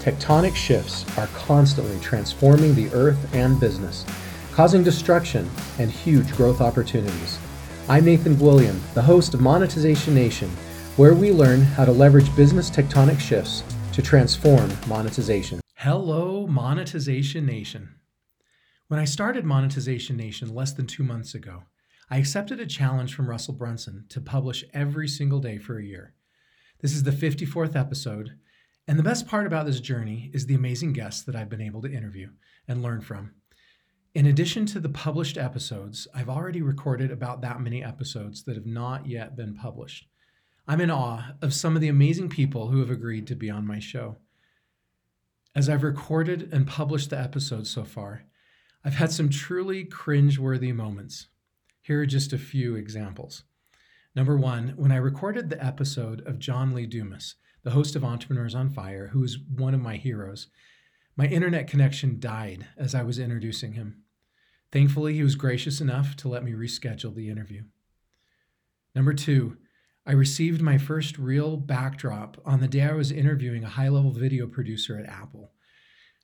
tectonic shifts are constantly transforming the earth and business, causing destruction and huge growth opportunities. I'm Nathan William, the host of Monetization Nation, where we learn how to leverage business tectonic shifts to transform monetization. Hello, Monetization Nation. When I started Monetization Nation less than two months ago, I accepted a challenge from Russell Brunson to publish every single day for a year. This is the 54th episode, and the best part about this journey is the amazing guests that I've been able to interview and learn from. In addition to the published episodes, I've already recorded about that many episodes that have not yet been published. I'm in awe of some of the amazing people who have agreed to be on my show. As I've recorded and published the episodes so far, I've had some truly cringe-worthy moments. Here are just a few examples. Number one, when I recorded the episode of John Lee Dumas, the host of Entrepreneurs on Fire, who is one of my heroes, my internet connection died as I was introducing him. Thankfully, he was gracious enough to let me reschedule the interview. Number two, I received my first real backdrop on the day I was interviewing a high level video producer at Apple.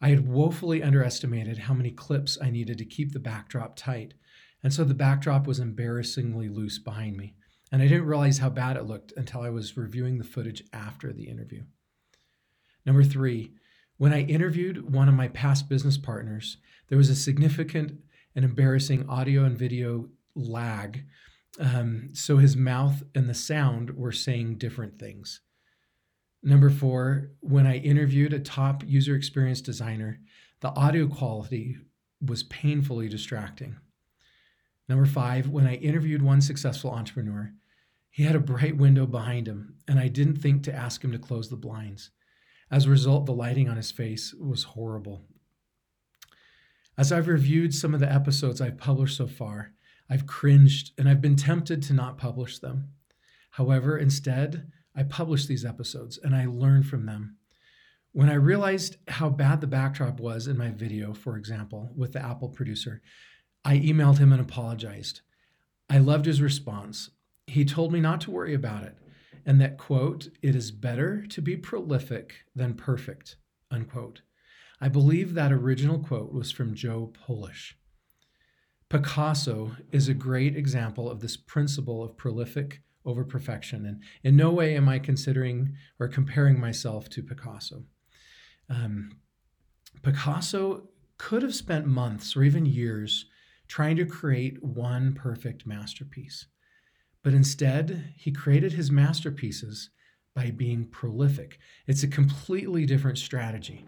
I had woefully underestimated how many clips I needed to keep the backdrop tight, and so the backdrop was embarrassingly loose behind me and I didn't realize how bad it looked until I was reviewing the footage after the interview. Number three, when I interviewed one of my past business partners, there was a significant and embarrassing audio and video lag. Um, so his mouth and the sound were saying different things. Number four, when I interviewed a top user experience designer, the audio quality was painfully distracting. Number five, when I interviewed one successful entrepreneur, he had a bright window behind him, and I didn't think to ask him to close the blinds. As a result, the lighting on his face was horrible. As I've reviewed some of the episodes I've published so far, I've cringed and I've been tempted to not publish them. However, instead, I published these episodes and I learned from them. When I realized how bad the backdrop was in my video, for example, with the Apple producer, I emailed him and apologized. I loved his response. He told me not to worry about it and that, quote, it is better to be prolific than perfect, unquote. I believe that original quote was from Joe Polish. Picasso is a great example of this principle of prolific over perfection. And in no way am I considering or comparing myself to Picasso. Um, Picasso could have spent months or even years trying to create one perfect masterpiece. But instead, he created his masterpieces by being prolific. It's a completely different strategy.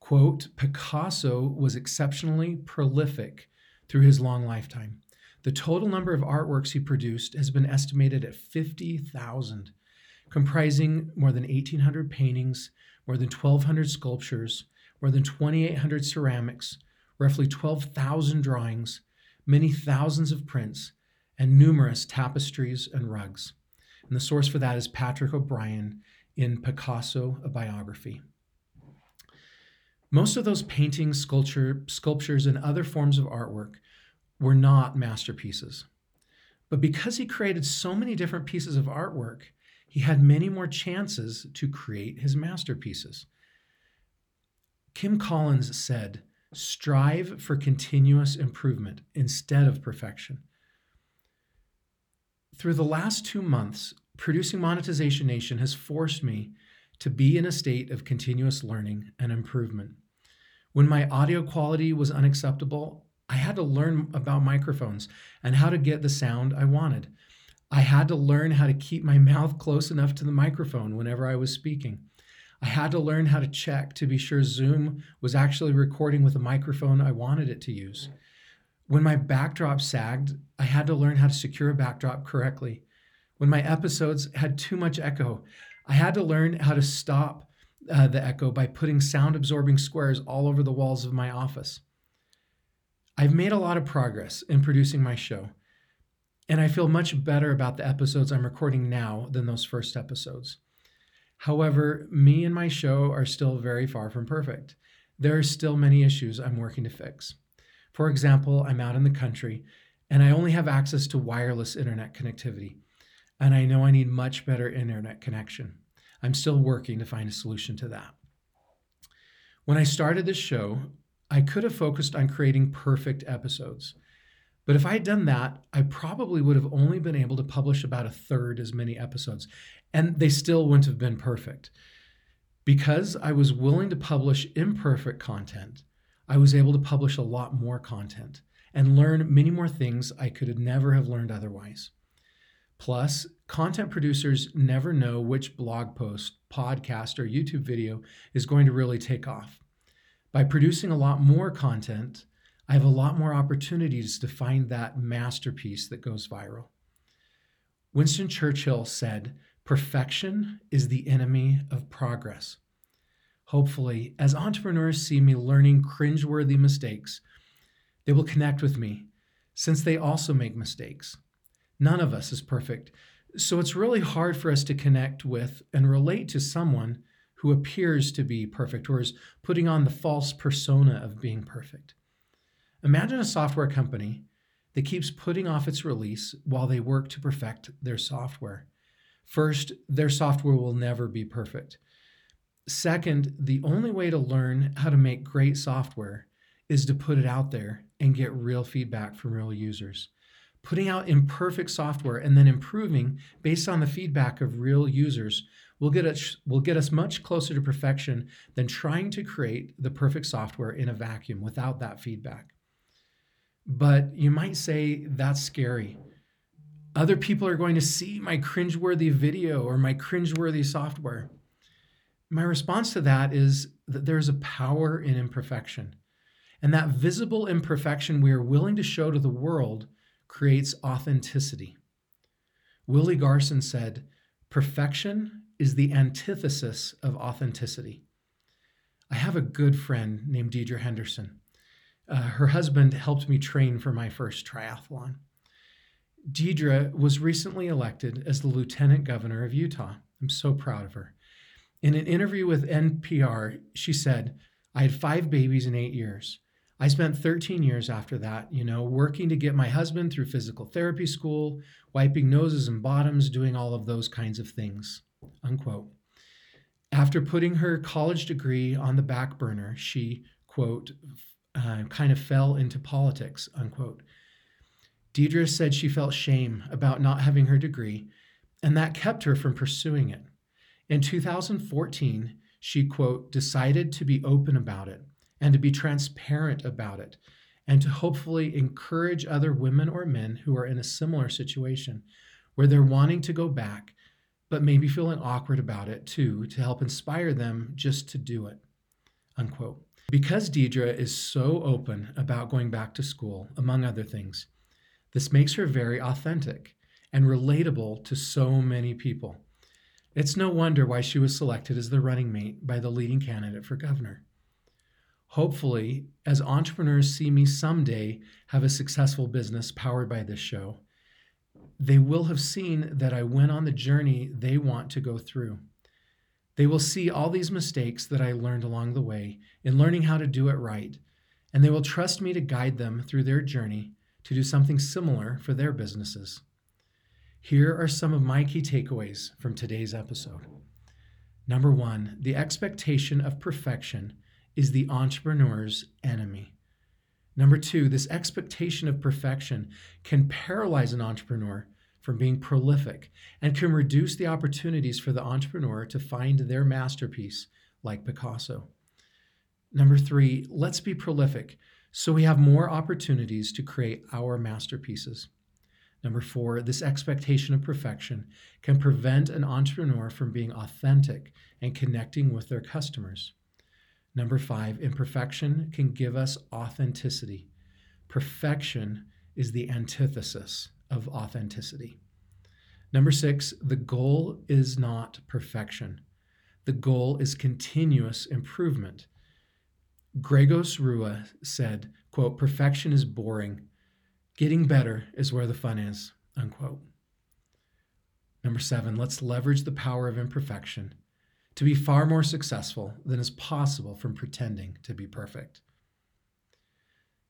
Quote Picasso was exceptionally prolific through his long lifetime. The total number of artworks he produced has been estimated at 50,000, comprising more than 1,800 paintings, more than 1,200 sculptures, more than 2,800 ceramics, roughly 12,000 drawings, many thousands of prints, and numerous tapestries and rugs. And the source for that is Patrick O'Brian in Picasso, a biography. Most of those paintings, sculpture, sculptures, and other forms of artwork were not masterpieces. But because he created so many different pieces of artwork, he had many more chances to create his masterpieces. Kim Collins said, Strive for continuous improvement instead of perfection. Through the last two months, producing Monetization Nation has forced me to be in a state of continuous learning and improvement. When my audio quality was unacceptable, I had to learn about microphones and how to get the sound I wanted. I had to learn how to keep my mouth close enough to the microphone whenever I was speaking. I had to learn how to check to be sure Zoom was actually recording with the microphone I wanted it to use. When my backdrop sagged, I had to learn how to secure a backdrop correctly. When my episodes had too much echo, I had to learn how to stop uh, the echo by putting sound absorbing squares all over the walls of my office. I've made a lot of progress in producing my show, and I feel much better about the episodes I'm recording now than those first episodes. However, me and my show are still very far from perfect. There are still many issues I'm working to fix. For example, I'm out in the country and I only have access to wireless internet connectivity. And I know I need much better internet connection. I'm still working to find a solution to that. When I started this show, I could have focused on creating perfect episodes. But if I had done that, I probably would have only been able to publish about a third as many episodes, and they still wouldn't have been perfect. Because I was willing to publish imperfect content, I was able to publish a lot more content and learn many more things I could never have learned otherwise. Plus, content producers never know which blog post, podcast, or YouTube video is going to really take off. By producing a lot more content, I have a lot more opportunities to find that masterpiece that goes viral. Winston Churchill said, Perfection is the enemy of progress. Hopefully, as entrepreneurs see me learning cringeworthy mistakes, they will connect with me since they also make mistakes. None of us is perfect, so it's really hard for us to connect with and relate to someone who appears to be perfect or is putting on the false persona of being perfect. Imagine a software company that keeps putting off its release while they work to perfect their software. First, their software will never be perfect. Second, the only way to learn how to make great software is to put it out there and get real feedback from real users. Putting out imperfect software and then improving based on the feedback of real users will get us will get us much closer to perfection than trying to create the perfect software in a vacuum without that feedback. But you might say that's scary. Other people are going to see my cringeworthy video or my cringeworthy software. My response to that is that there's a power in imperfection. And that visible imperfection we are willing to show to the world creates authenticity. Willie Garson said, Perfection is the antithesis of authenticity. I have a good friend named Deidre Henderson. Uh, her husband helped me train for my first triathlon. Deidre was recently elected as the lieutenant governor of Utah. I'm so proud of her. In an interview with NPR, she said, I had five babies in eight years. I spent 13 years after that, you know, working to get my husband through physical therapy school, wiping noses and bottoms, doing all of those kinds of things. Unquote. After putting her college degree on the back burner, she, quote, uh, kind of fell into politics, unquote. Deidre said she felt shame about not having her degree, and that kept her from pursuing it. In 2014, she, quote, decided to be open about it and to be transparent about it and to hopefully encourage other women or men who are in a similar situation where they're wanting to go back, but maybe feeling awkward about it too, to help inspire them just to do it, unquote. Because Deidre is so open about going back to school, among other things, this makes her very authentic and relatable to so many people. It's no wonder why she was selected as the running mate by the leading candidate for governor. Hopefully, as entrepreneurs see me someday have a successful business powered by this show, they will have seen that I went on the journey they want to go through. They will see all these mistakes that I learned along the way in learning how to do it right, and they will trust me to guide them through their journey to do something similar for their businesses. Here are some of my key takeaways from today's episode. Number one, the expectation of perfection is the entrepreneur's enemy. Number two, this expectation of perfection can paralyze an entrepreneur from being prolific and can reduce the opportunities for the entrepreneur to find their masterpiece, like Picasso. Number three, let's be prolific so we have more opportunities to create our masterpieces. Number four, this expectation of perfection can prevent an entrepreneur from being authentic and connecting with their customers. Number five, imperfection can give us authenticity. Perfection is the antithesis of authenticity. Number six, the goal is not perfection. The goal is continuous improvement. Gregos Rua said, quote, perfection is boring. Getting better is where the fun is, unquote. Number seven, let's leverage the power of imperfection to be far more successful than is possible from pretending to be perfect.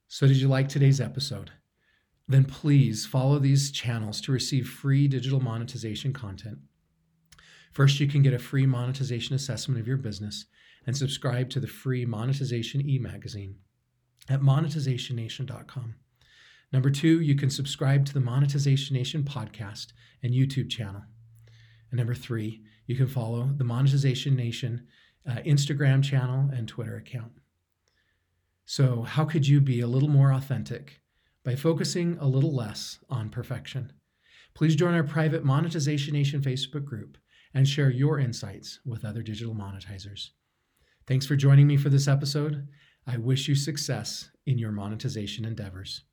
So, did you like today's episode? Then please follow these channels to receive free digital monetization content. First, you can get a free monetization assessment of your business. and subscribe to the free Monetization e magazine at monetizationnation.com. Number two, you can subscribe to the Monetization Nation podcast and YouTube channel. And number three, you can follow the Monetization Nation uh, Instagram channel and Twitter account. So, how could you be a little more authentic by focusing a little less on perfection? Please join our private Monetization Nation Facebook group and share your insights with other digital monetizers. Thanks for joining me for this episode. I wish you success in your monetization endeavors.